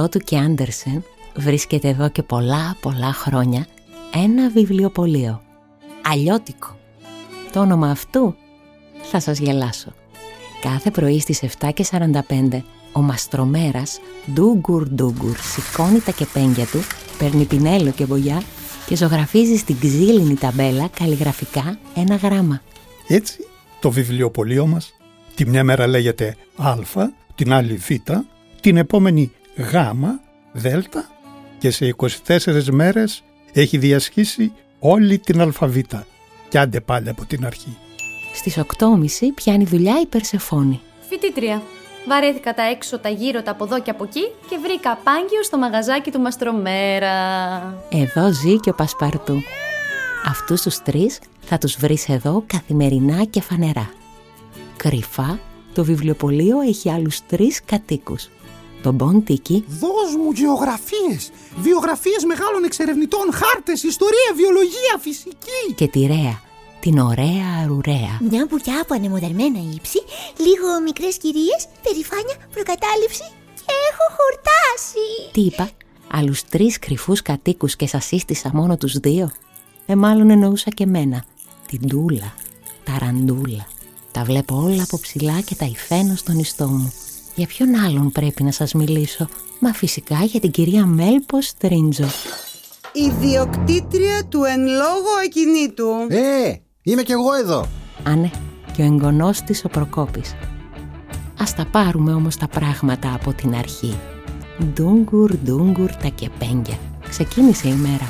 γωνία Ηροδότου και Άντερσεν βρίσκεται εδώ και πολλά πολλά χρόνια ένα βιβλιοπωλείο. Αλλιώτικο. Το όνομα αυτού θα σας γελάσω. Κάθε πρωί στις 7.45 ο μαστρομέρας ντούγκουρ ντούγκουρ σηκώνει τα κεπέγγια του, παίρνει πινέλο και βογιά και ζωγραφίζει στην ξύλινη ταμπέλα καλλιγραφικά ένα γράμμα. Έτσι το βιβλιοπωλείο μας τη μια μέρα λέγεται Α, την άλλη Β την επόμενη γάμα, δέλτα και σε 24 μέρες έχει διασχίσει όλη την αλφαβήτα και άντε πάλι από την αρχή. Στις 8.30 πιάνει δουλειά η Περσεφόνη. Φοιτήτρια. Βαρέθηκα τα έξω, τα γύρω, τα από εδώ και από εκεί και βρήκα πάγκιο στο μαγαζάκι του Μαστρομέρα. Εδώ ζει και ο Πασπαρτού. Αυτούς τους τρεις θα τους βρεις εδώ καθημερινά και φανερά. Κρυφά, το βιβλιοπωλείο έχει άλλους τρεις κατοίκους τον Μποντίκι. Δώσ' μου γεωγραφίες, βιογραφίες μεγάλων εξερευνητών, χάρτες, ιστορία, βιολογία, φυσική. Και τη Ρέα, την ωραία αρουρέα. Μια μπουκιά από ανεμοδερμένα ύψη, λίγο μικρές κυρίες, περηφάνεια, προκατάληψη και έχω χορτάσει. Τι είπα, άλλους τρεις κρυφούς κατοίκους και σας σύστησα μόνο τους δύο; Ε, μάλλον εννοούσα και μένα. Την Τούλα, τα Ραντούλα. Τα βλέπω όλα από ψηλά και τα υφαίνω στον ιστό μου. Για ποιον άλλον πρέπει να σας μιλήσω; Μα φυσικά για την κυρία Μέλπο Στρίντζο Ιδιοκτήτρια του εν λόγω ακινήτου. Ε, είμαι κι εγώ εδώ. Άνε, και ο εγγονός της ο Προκόπης. Ας τα πάρουμε όμως τα πράγματα από την αρχή. Ντούγκουρ, ντούγκουρ τα κεπέγγια. Ξεκίνησε η μέρα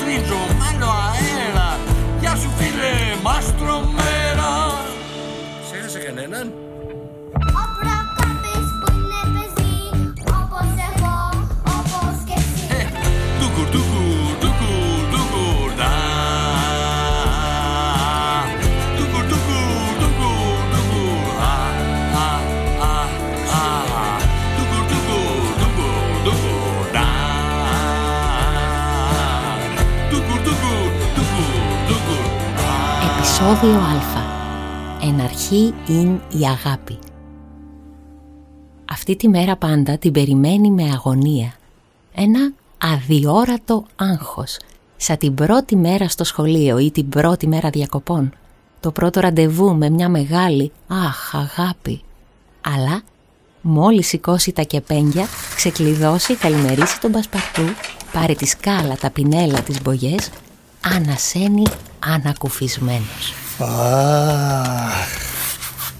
στρίζω Μάλλο αέρα Γεια σου φίλε μαστρομέρα. Σε Σε κανέναν Επισόδιο Α. Εναρχή είναι η αγάπη. Αυτή τη μέρα πάντα την περιμένει με αγωνία. Ένα αδιόρατο άγχος. Σαν την πρώτη μέρα στο σχολείο ή την πρώτη μέρα διακοπών. Το πρώτο ραντεβού με μια μεγάλη «Αχ, αγάπη». Αλλά μόλις σηκώσει τα κεπέγγια, ξεκλειδώσει, καλημερίσει τον Πασπαρτού, πάρει τη σκάλα, τα πινέλα, τις μπογιές, ανασένει ανακουφισμένος. Αχ,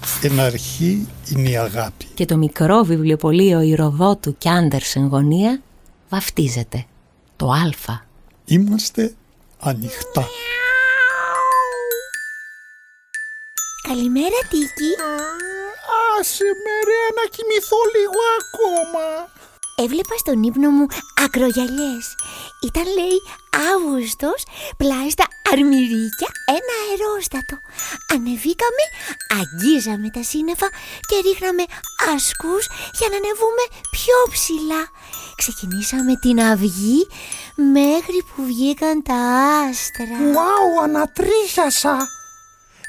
στην αρχή είναι η αγάπη. Και το μικρό βιβλιοπωλείο Ηροδότου και Άντερσεν γωνία βαφτίζεται. Το Α. Είμαστε ανοιχτά. Καλημέρα Τίκη Άσε με ρε να κοιμηθώ λίγο ακόμα Έβλεπα στον ύπνο μου ακρογιαλιές. Ήταν λέει Αύγουστος, πλάι στα αρμυρίκια ένα αερόστατο. Ανεβήκαμε, αγγίζαμε τα σύννεφα και ρίχναμε ασκούς για να ανεβούμε πιο ψηλά. Ξεκινήσαμε την αυγή μέχρι που βγήκαν τα άστρα. Wow, ανατρίχιασα!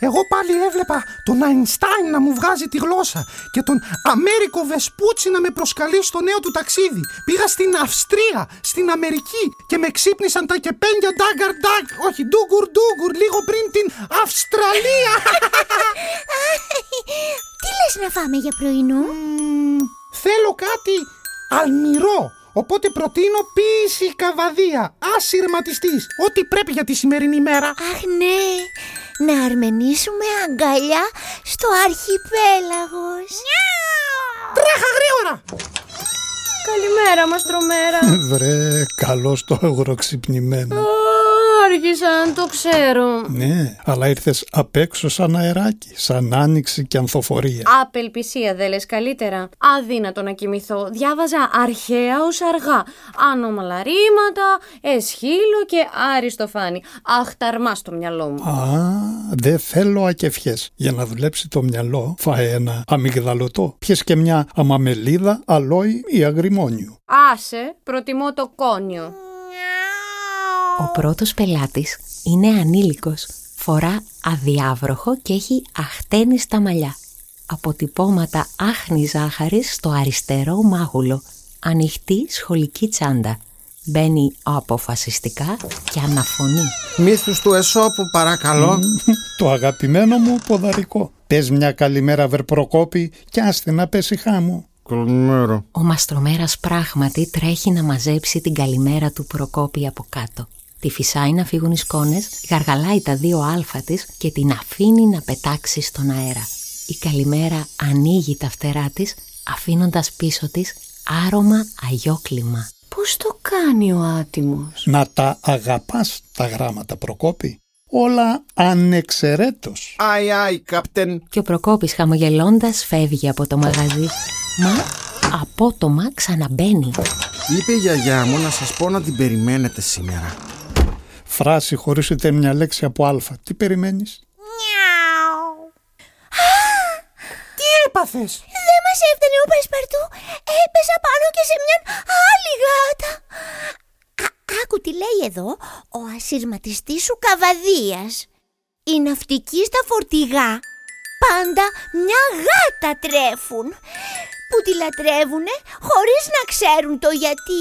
Εγώ πάλι έβλεπα τον Αϊνστάιν να μου βγάζει τη γλώσσα και τον Αμέρικο Βεσπούτσι να με προσκαλεί στο νέο του ταξίδι. Πήγα στην Αυστρία, στην Αμερική και με ξύπνησαν τα κεπένια ντάγκαρ ντάγκ, όχι ντούγκουρ ντούγκουρ, λίγο πριν την Αυστραλία. Τι λες να φάμε για πρωινό; Μμμ, θέλω κάτι αλμυρό. Οπότε προτείνω ποίηση καβαδία, ασυρματιστής, ό,τι πρέπει για τη σημερινή μέρα. Αχ ναι, να αρμενίσουμε αγκαλιά στο αρχιπέλαγος. Τρέχα γρήγορα! Καλημέρα, μαστρομέρα. Βρε, καλώς το αγροξυπνημένο. Α, Άργησα, το ξέρω. Ναι, αλλά ήρθες απ' έξω σαν αεράκι, σαν άνοιξη και ανθοφορία. Απελπισία δεν λες καλύτερα. Αδύνατο να κοιμηθώ. Διάβαζα αρχαία ως αργά. Ανώμαλα ρήματα, εσχύλο και άριστοφάνη. Αχταρμά στο μυαλό μου. Α, δεν θέλω ακεφιές. Για να δουλέψει το μυαλό, φάε ένα αμυγδαλωτό. Πιες και μια αμαμελίδα, αλόι ή αγριμόνιο. Άσε, προτιμώ το κόνιο. Ο πρώτος πελάτης είναι ανήλικος, φορά αδιάβροχο και έχει αχτένιστα μαλλιά. Αποτυπώματα άχνη ζάχαρης στο αριστερό μάγουλο, ανοιχτή σχολική τσάντα. Μπαίνει αποφασιστικά και αναφωνεί. Μύθους του Εσώπου παρακαλώ. Το αγαπημένο μου ποδαρικό. Πες μια καλημέρα βερπροκόπη και άστη να πέσει χάμου. Καλημέρα. Ο μαστρομέρας πράγματι τρέχει να μαζέψει την καλημέρα του Προκόπη από κάτω. Τη φυσάει να φύγουν οι σκόνες, γαργαλάει τα δύο άλφα της και την αφήνει να πετάξει στον αέρα. Η καλημέρα ανοίγει τα φτερά της, αφήνοντας πίσω της άρωμα αγιόκλημα. Πώς το κάνει ο άτιμος; Να τα αγαπάς τα γράμματα Προκόπη. Όλα ανεξαιρέτως. Άι, άι, κάπτεν. Και ο Προκόπης χαμογελώντας φεύγει από το μαγαζί. Μα απότομα ξαναμπαίνει. Είπε η γιαγιά μου να σας πω να την περιμένετε σήμερα. Φράση χωρίς ούτε μια λέξη από α. Τι περιμένεις; Τι έπαθες; Δεν μας έφτανε ο Πασπαρτού. Έπεσα πάνω και σε μια άλλη γάτα. Α, άκου τι λέει εδώ ο ασύρματιστής σου καβαδίας. Οι ναυτικοί στα φορτηγά πάντα μια γάτα τρέφουν που τη λατρεύουνε χωρίς να ξέρουν το γιατί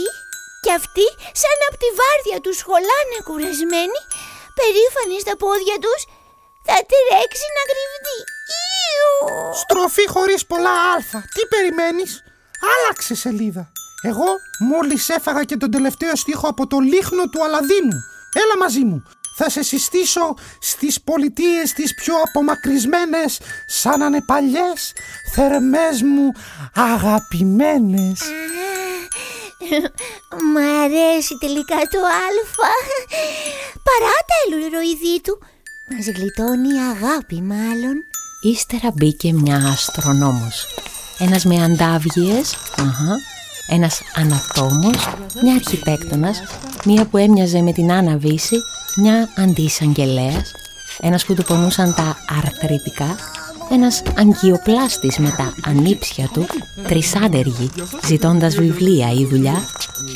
και αυτοί σαν απ' τη βάρδια τους σχολάνε κουρασμένοι περήφανοι στα πόδια τους θα τρέξει να κρυβτεί. Ιου! Στροφή χωρίς πολλά αλφα. Τι περιμένεις; Άλλαξε σελίδα. Εγώ μόλις έφαγα και τον τελευταίο στίχο από το λίχνο του Αλαδίνου. Έλα μαζί μου. Θα σε συστήσω στις πολιτείες τις πιο απομακρυσμένες σαν να είναι παλιές, θερμές μου, αγαπημένες. Μ' αρέσει τελικά το αλφα. Παρά τα ελουροειδή του, μας γλιτώνει η αγάπη μάλλον. Ύστερα μπήκε μια αστρονόμος. Ένας με αντάβγειες, αχα, ένας ανατόμος, μια αρχιτέκτονας, μία που έμοιαζε με την Άννα Βύση, μια αντισαγγελέας, ένας που του πονούσαν τα αρθρητικά, ένας αγκιοπλάστης με τα ανήψια του, τρισάντεργοι, ζητώντας βιβλία ή δουλειά,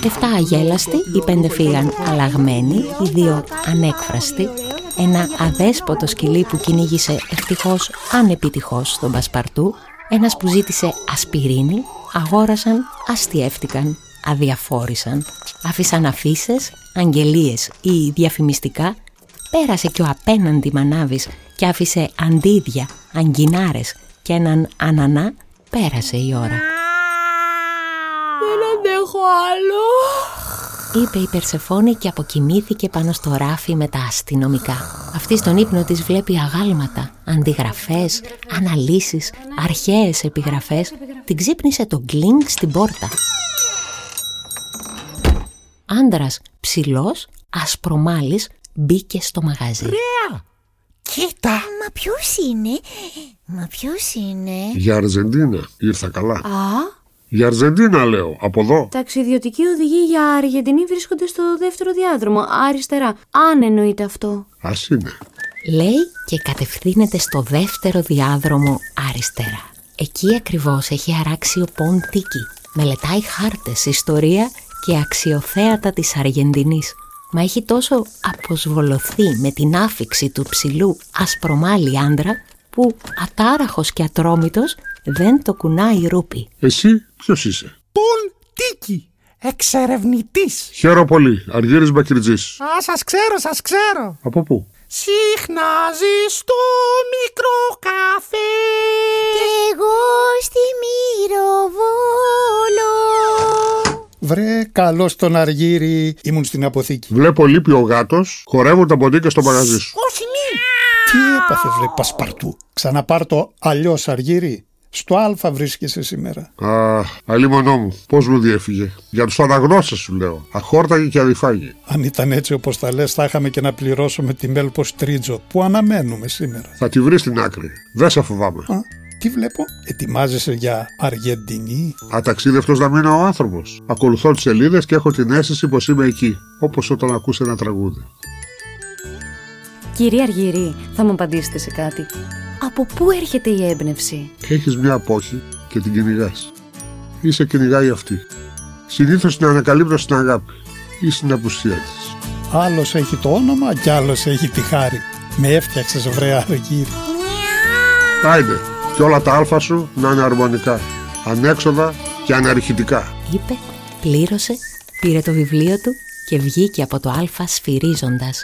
εφτά αγέλαστοι, οι πέντε φύγαν αλλαγμένοι, οι δύο ανέκφραστοι, ένα αδέσποτο σκυλί που κυνήγησε ευτυχώς ανεπιτυχώς τον Πασπαρτού, ένας που ζήτησε ασπιρίνη, αγόρασαν, αστιεύτηκαν, αδιαφόρησαν, άφησαν αφήσεις, αγγελίες ή διαφημιστικά, πέρασε και ο απέναντι μανάβης και άφησε αντίδια, αγκινάρες και έναν ανανά, πέρασε η ώρα. Δεν αντέχω άλλο. είπε η Περσεφόνη και αποκοιμήθηκε πάνω στο ράφι με τα αστυνομικά. Αυτή στον ύπνο της βλέπει αγάλματα, αντιγραφές, αναλύσεις, αρχαίες επιγραφές. Την ξύπνησε το γκλίνγκ στην πόρτα. Άντρας ψηλός, ασπρομάλης, μπήκε στο μαγαζί. Κοίτα! Μα ποιος είναι, μα ποιος είναι; Για Αρζεντίνα ήρθα καλά. Α, Για Αργεντίνα λέω, από εδώ. Ταξιδιωτικοί οδηγοί για Αργεντινή βρίσκονται στο δεύτερο διάδρομο, αριστερά. Αν εννοείται αυτό. Α είναι. Λέει και κατευθύνεται στο δεύτερο διάδρομο αριστερά. Εκεί ακριβώς έχει αράξει ο Πον Τίκη. Μελετάει χάρτες, ιστορία και αξιοθέατα της Αργεντινής. Μα έχει τόσο αποσβολωθεί με την άφηξη του ψηλού ασπρομάλη άντρα που ατάραχος και ατρόμητος δεν το κουνάει ρούπι. Εσύ ποιος είσαι; Πον Τίκη, εξερευνητής. Χαίρομαι πολύ. Αργύρης Μπακυρτζής. Α, σας ξέρω, σας ξέρω. Από πού; Συχνάζει στο μικρό καφέ. Κι εγώ στη Μυροβόλο. Βρε, καλώς τον Αργύρι, ήμουν στην αποθήκη. Βλέπω λείπει ο γάτος, χορεύουν τα ποντίκια στο μαγαζί σου. Όχι μη. Τι έπαθε, βρε, πασπαρτού. Ξαναπάρ το αλλιώς Αργύρι. Στο Α βρίσκεσαι σήμερα. Α, αλίμονό μου, πώς μου διέφυγε. Για τους αναγνώστες σου λέω. Αχόρταγοι και αδιφάγοι. Αν ήταν έτσι όπως τα λες, θα είχαμε και να πληρώσουμε τη Μέλπος Τρίτζο που αναμένουμε σήμερα. Θα τη βρεις στην άκρη. Δεν σε φοβάμαι. Α, τι βλέπω, ετοιμάζεσαι για Αργεντινή; Αταξίδευτος να μείνω ο άνθρωπος. Ακολουθώ τις σελίδες και έχω την αίσθηση πως είμαι εκεί. Όπως όταν ακούς ένα τραγούδι. Κυρία Αργυρή, θα μου απαντήσετε σε κάτι. Από πού έρχεται η έμπνευση; Έχεις μια απόχη και την κυνηγάς. Είσαι κυνηγάει αυτή. Συνήθως την ανακαλύπτω στην αγάπη ή στην απουσία της. Άλλος έχει το όνομα και άλλος έχει τη χάρη. Με έφτιαξες βρε Αργύρι. Άιντε, και όλα τα άλφα σου να είναι αρμονικά. Ανέξοδα και αναρχητικά. Είπε, πλήρωσε, πήρε το βιβλίο του και βγήκε από το Α σφυρίζοντας.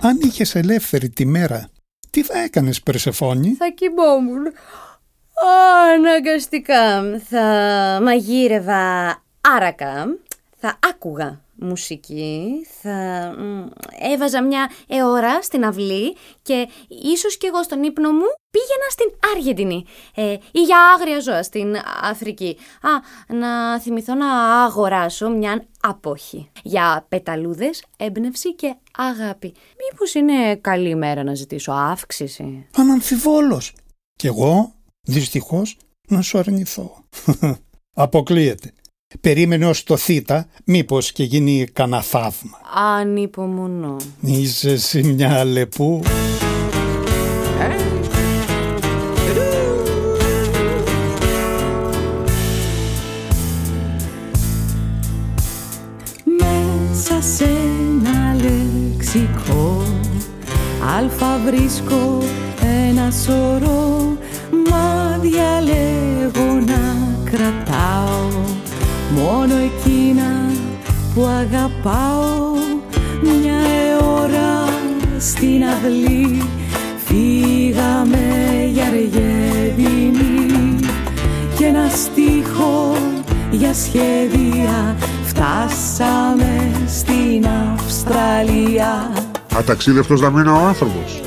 Αν είχες ελεύθερη τη μέρα, τι θα έκανες Περσεφόνη. Θα κοιμόμουν. Αναγκαστικά θα μαγείρευα άρακα, θα άκουγα μουσική, θα μ, έβαζα μια εώρα στην αυλή και ίσως κι εγώ στον ύπνο μου πήγαινα στην Αργεντινή ε, ή για άγρια ζώα στην Αφρική. Α, να θυμηθώ να αγοράσω μια απόχη για πεταλούδες, έμπνευση και αγάπη. Μήπως είναι καλή μέρα να ζητήσω αύξηση; Αναμφιβόλως. Κι εγώ, δυστυχώς, να σου αρνηθώ. Αποκλείεται. Περίμενε ως το θήτα, μήπως και γίνει κανένα θαύμα. Ανυπομονώ. Είσαι εσύ μια αλεπού. Μέσα σε ένα λεξικό Αλφα βρίσκω ένα σωρό Μα διαλέγω να κρατάω Μόνο εκείνα που αγαπάω Μια ώρα στην αυλή Φύγαμε για Αργεντινή Και ένα στίχο για σχέδια Φτάσαμε στην Αυστραλία Αταξίδευτος να μείνω ο άνθρωπος.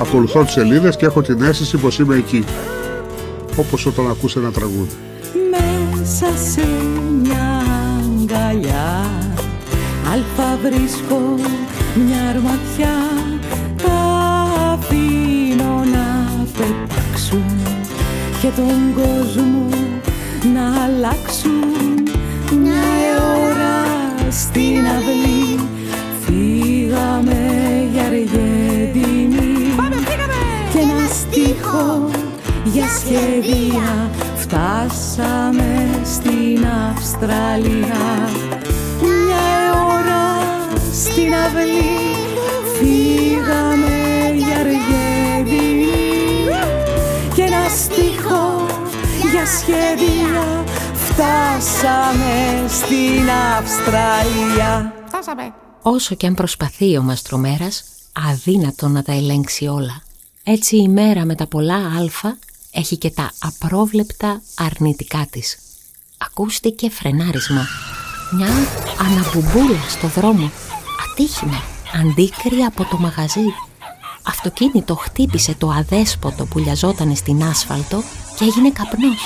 Ακολουθώ τις σελίδες και έχω την αίσθηση πως είμαι εκεί. Όπως όταν ακούς ένα τραγούδι. Βρίσκω μια αρματιά. Τα αφήνω να πετάξουν Και τον κόσμο να αλλάξουν. Μια ώρα στην αυλή Φύγαμε για Αργεντινή Και ένα στίχο για σχέδια Φτάσαμε στην Αυστραλία. Μια ώρα στην αυλή Φύγαμε για Αργεντινή Και ένα στίχο για σχέδια Φτάσαμε στην Αυστραλία Φτάσαμε. Όσο και αν προσπαθεί ο μαστρομέρας, αδύνατο να τα ελέγξει όλα. Έτσι η μέρα με τα πολλά αλφα έχει και τα απρόβλεπτα αρνητικά της. Ακούστηκε φρενάρισμα. Μια αναμπουμπούλα στο δρόμο. Ατύχημα. Αντίκρυ από το μαγαζί. Αυτοκίνητο χτύπησε το αδέσποτο που λιαζόταν στην άσφαλτο και έγινε καπνός.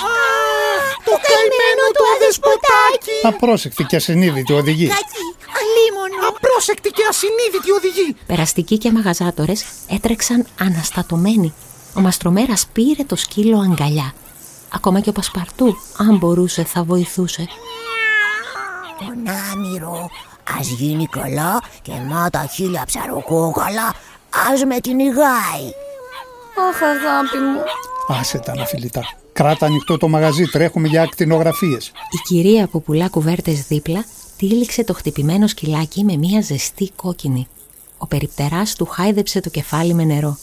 Το καημένο του αδεσποτάκι. Απρόσεκτη και ασυνείδητη οδηγή. Κακή, αλίμονο. Απρόσεκτη και ασυνείδητη οδηγή. Περαστικοί και μαγαζάτορες έτρεξαν αναστατωμένοι. Ο Μαστρομέρας πήρε το σκύλο αγκαλιά. Ακόμα και ο Πασπαρτού, αν μπορούσε, θα βοηθούσε. Τον άμυρο, ας γίνει καλά και μα τα χίλια ψαροκόκαλα, ας με κυνηγάει. Αχ, αγάπη μου. Άσε τα αναφιλητά. Κράτα ανοιχτό το μαγαζί, τρέχουμε για ακτινογραφίες. Η κυρία που πουλά κουβέρτες δίπλα τύλιξε το χτυπημένο σκυλάκι με μία ζεστή κόκκινη. Ο περιπτεράς του χάιδεψε το κεφάλι με νερό.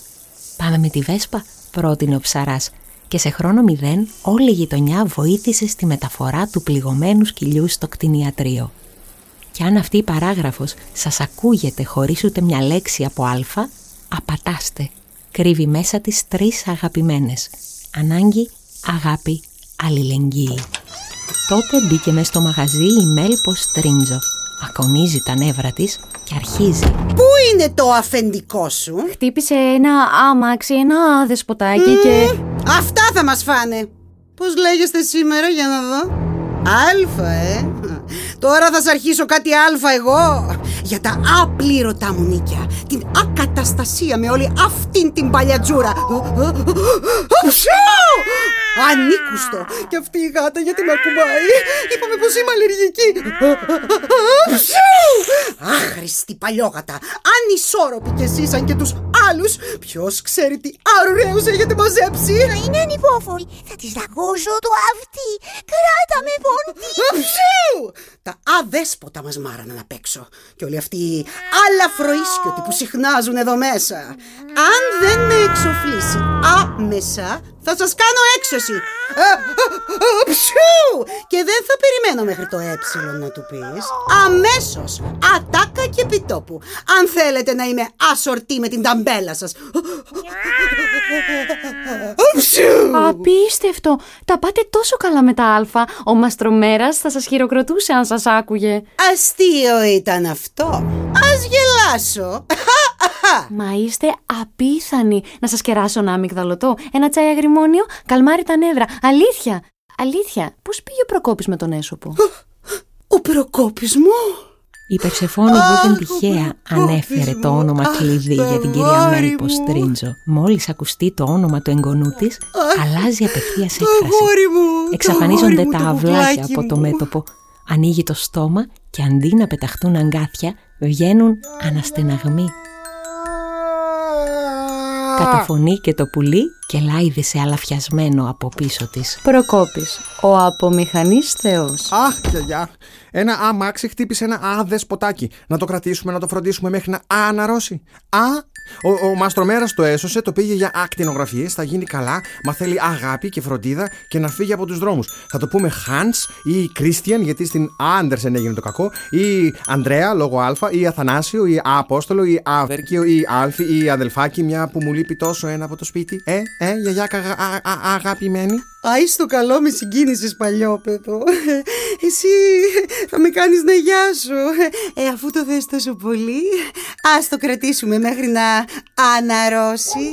«Πάμε με τη Βέσπα», πρότεινε ο ψαράς και σε χρόνο μηδέν όλη η γειτονιά βοήθησε στη μεταφορά του πληγωμένου σκυλιού στο κτηνιατρίο. Και αν αυτή η παράγραφος σας ακούγεται χωρίς ούτε μια λέξη από α, απατάστε. Κρύβει μέσα της τρεις αγαπημένες. Ανάγκη, αγάπη, αλληλεγγύη. Τότε μπήκε μες στο μαγαζί η Μέλπο Στρίντζο. Ακονίζει τα νεύρα της και αρχίζει. Πού είναι το αφεντικό σου; Χτύπησε ένα άμαξι, ένα δεσποτάκι και... Αυτά θα μας φάνε. Πώς λέγεστε σήμερα για να δω; Αλφα, ε. Τώρα θα σας αρχίσω κάτι αλφα εγώ. Για τα απλήρωτά μου νίκια. Την ακαταστασία με όλη αυτήν την παλιατζούρα. Ανήκουστο. Και αυτή η γάτα γιατί με ακουμπάει. Είπαμε πως είμαι αλλεργική. Άχρηστη παλιόγατα. Ανισόρροπη κι εσείς σαν και τους άλλους. Ποιος ξέρει τι αρουραίους έχετε μαζέψει. Θα είναι ανυπόφορη, θα της δαγώσω το αυτί. Κράτα με πόντι. Τα αδέσποτα μας μάραναν απ' έξω. Και όλοι αυτοί οι αλαφροίσκιωτοι που συχνάζουν εδώ μέσα. Αν δεν με εξοφλήσει άμεσα, θα σας κάνω έξωση. Α, α, α, ψου! Και δεν θα περιμένω μέχρι το ε να του πεις. Αμέσως, ατάκα και επιτόπου. Αν θέλετε να είμαι ασορτή με την ταμπέλα σας. Ψου! Απίστευτο! Τα πάτε τόσο καλά με τα αλφα. Ο Μαστρομέρας θα σας χειροκροτούσε αν σας άκουγε. Αστείο ήταν αυτό. Ας γελάσω. Μα είστε απίθανοι να σας κεράσω ένα αμυγδαλωτό, ένα τσάι αγριμόνιο, καλμάρι τα νεύρα. Αλήθεια! Αλήθεια! Πώς πήγε ο Προκόπης με τον έσωπο; Ο Προκόπης μου! Η Περσεφόνη δεν τυχαία ανέφερε το όνομα κλειδί για την κυρία Μέλπο Στρίντζο. Μόλις ακουστεί το όνομα του εγγονού της, αλλάζει απευθείας έκφραση. Εξαφανίζονται τα αυλάκια από το μέτωπο. Ανοίγει το στόμα και αντί να πεταχτούν αγκάθια, βγαίνουν αναστεναγμοί. Καταφωνεί και το πουλί και λάιδισε αλαφιασμένο από πίσω της. Προκόπης, ο απομηχανής θεός. Αχ, γιαγιά. Ένα αμάξι χτύπησε ένα άδες ποτάκι. Να το κρατήσουμε, να το φροντίσουμε μέχρι να αναρρώσει. Α, ο, ο Μαστρομέρας το έσωσε, το πήγε για ακτινογραφίες, θα γίνει καλά, μα θέλει αγάπη και φροντίδα και να φύγει από τους δρόμους. Θα το πούμε Hans ή Christian, γιατί στην Άντερσεν έγινε το κακό, ή Ανδρέα λόγω Α, ή Αθανάσιο, ή Απόστολο, ή Αβέρκιο, ή Άλφη, ή Αδελφάκι, μια που μου λείπει τόσο ένα από το σπίτι. Ε, ε, γιαγιά αγαπημένη. Άι στο καλό με συγκίνησες παλιόπαιδο. Εσύ θα με κάνεις να γιάσω. Ε, αφού το θες τόσο πολύ, ας το κρατήσουμε μέχρι να αναρρώσει.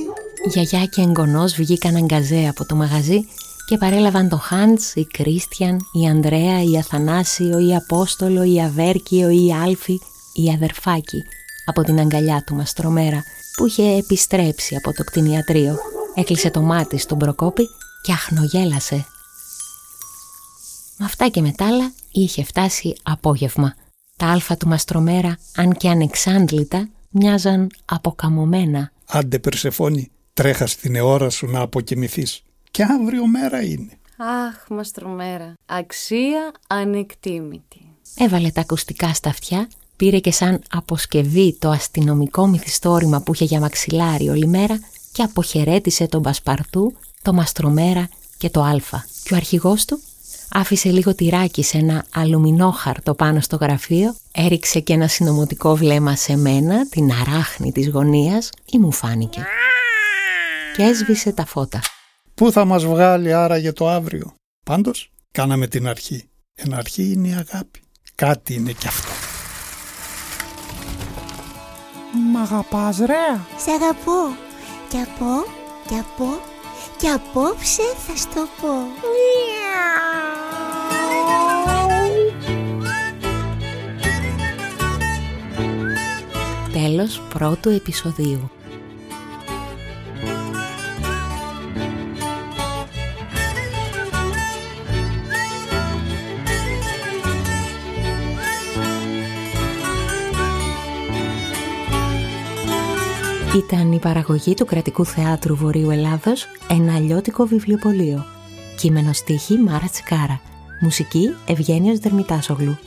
Γιαγιά και εγγονός βγήκαν αγκαζέ από το μαγαζί και παρέλαβαν το Χάντς, η Κρίστιαν, η Ανδρέα, η Αθανάσιο, η Απόστολο, η Αβέρκιο, η Άλφη, η Αδερφάκη από την αγκαλιά του Μαστρομέρα που είχε επιστρέψει από το κτηνιατρίο. Έκλεισε το μάτι στον Προκόπη και αχνογέλασε. Με αυτά και με άλλα είχε φτάσει απόγευμα. Τα άλφα του Μαστρομέρα, αν και ανεξάντλητα, μοιάζαν αποκαμωμένα. Άντε Περσεφόνη, τρέχας στην ώρα σου να αποκοιμηθείς. Και αύριο μέρα είναι. Αχ, Μαστρομέρα, αξία ανεκτήμητη. Έβαλε τα ακουστικά στα αυτιά, πήρε και σαν αποσκευή το αστυνομικό μυθιστόρημα που είχε για μαξιλάρι όλη μέρα και αποχαιρέτησε τον Πασπαρτού το Μαστρομέρα και το Άλφα. Και ο αρχηγός του άφησε λίγο τυράκι σε ένα αλουμινόχαρτο πάνω στο γραφείο, έριξε και ένα συνωμοτικό βλέμμα σε μένα, την αράχνη της γωνίας, ή μου φάνηκε. Και έσβησε τα φώτα. Πού θα μας βγάλει άρα για το αύριο; Πάντως, κάναμε την αρχή. Ένα αρχή είναι η αγάπη. Κάτι είναι κι αυτό. Μ' αγαπάς ρε. Σ' αγαπώ. Κι από, κι από, και απόψε θα στο πω. Τέλος πρώτου επεισοδίου. Ήταν η παραγωγή του Κρατικού Θεάτρου Βορείου Ελλάδος «Ένα αλλιώτικο βιβλιοπωλείο». Κείμενο στίχη Μάρα Τσικάρα. Μουσική Ευγένιος Δερμητάσογλου.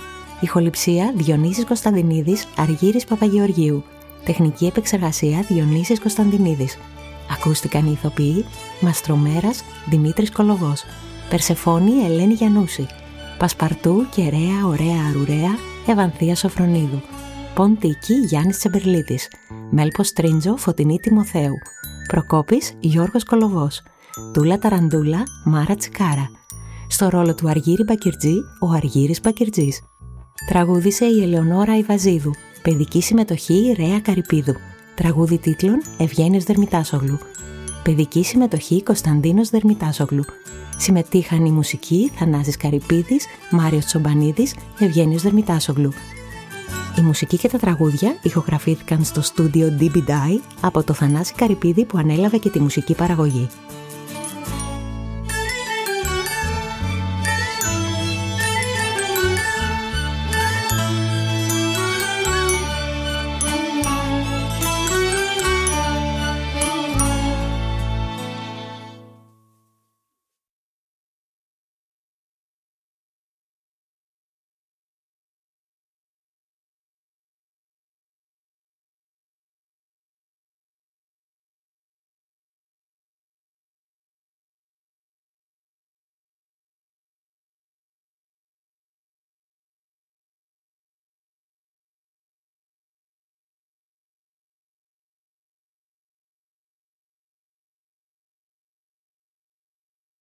Ηχοληψία Διονύσης Κωνσταντινίδης Αργύρης Παπαγεωργίου. Τεχνική επεξεργασία Διονύσης Κωνσταντινίδης. Ακούστηκαν οι ηθοποιοί Μαστρομέρας Δημήτρης Κολοβός. Περσεφόνη Ελένη Γιαννούση. Πασπαρτού Κεραία Ωραία Αρουραία Ευανθία Σοφρονίδου. Ποντίκη Γιάννης Τσεμπερλίτης. Μέλπος Τρίντζο Φωτεινή Τιμοθέου. Προκόπης Γιώργος Κολοβός. Τούλα Ταραντούλα Μάρα Τσικάρα. Στο ρόλο του Αργύρη Μπακυρτζή ο Αργύρης Μπακυρτζής. Τραγούδισε η Ελεονόρα Ιβαζίδου. Παιδική συμμετοχή Ρέα Καρυπίδου. Τραγούδι τίτλων Ευγένιος Δερμητάσογλου. Παιδική συμμετοχή Κωνσταντίνος Δερμητάσογλου. Συμμετείχαν η μουσική Θανάσης Καρυπίδης, Μάριος Τσομπανίδης, Ευγένιος Δερμητάσογλου. Η μουσική και τα τραγούδια ηχογραφήθηκαν στο στούντιο DB Die από το Θανάση Καρυπίδη που ανέλαβε και τη μουσική παραγωγή.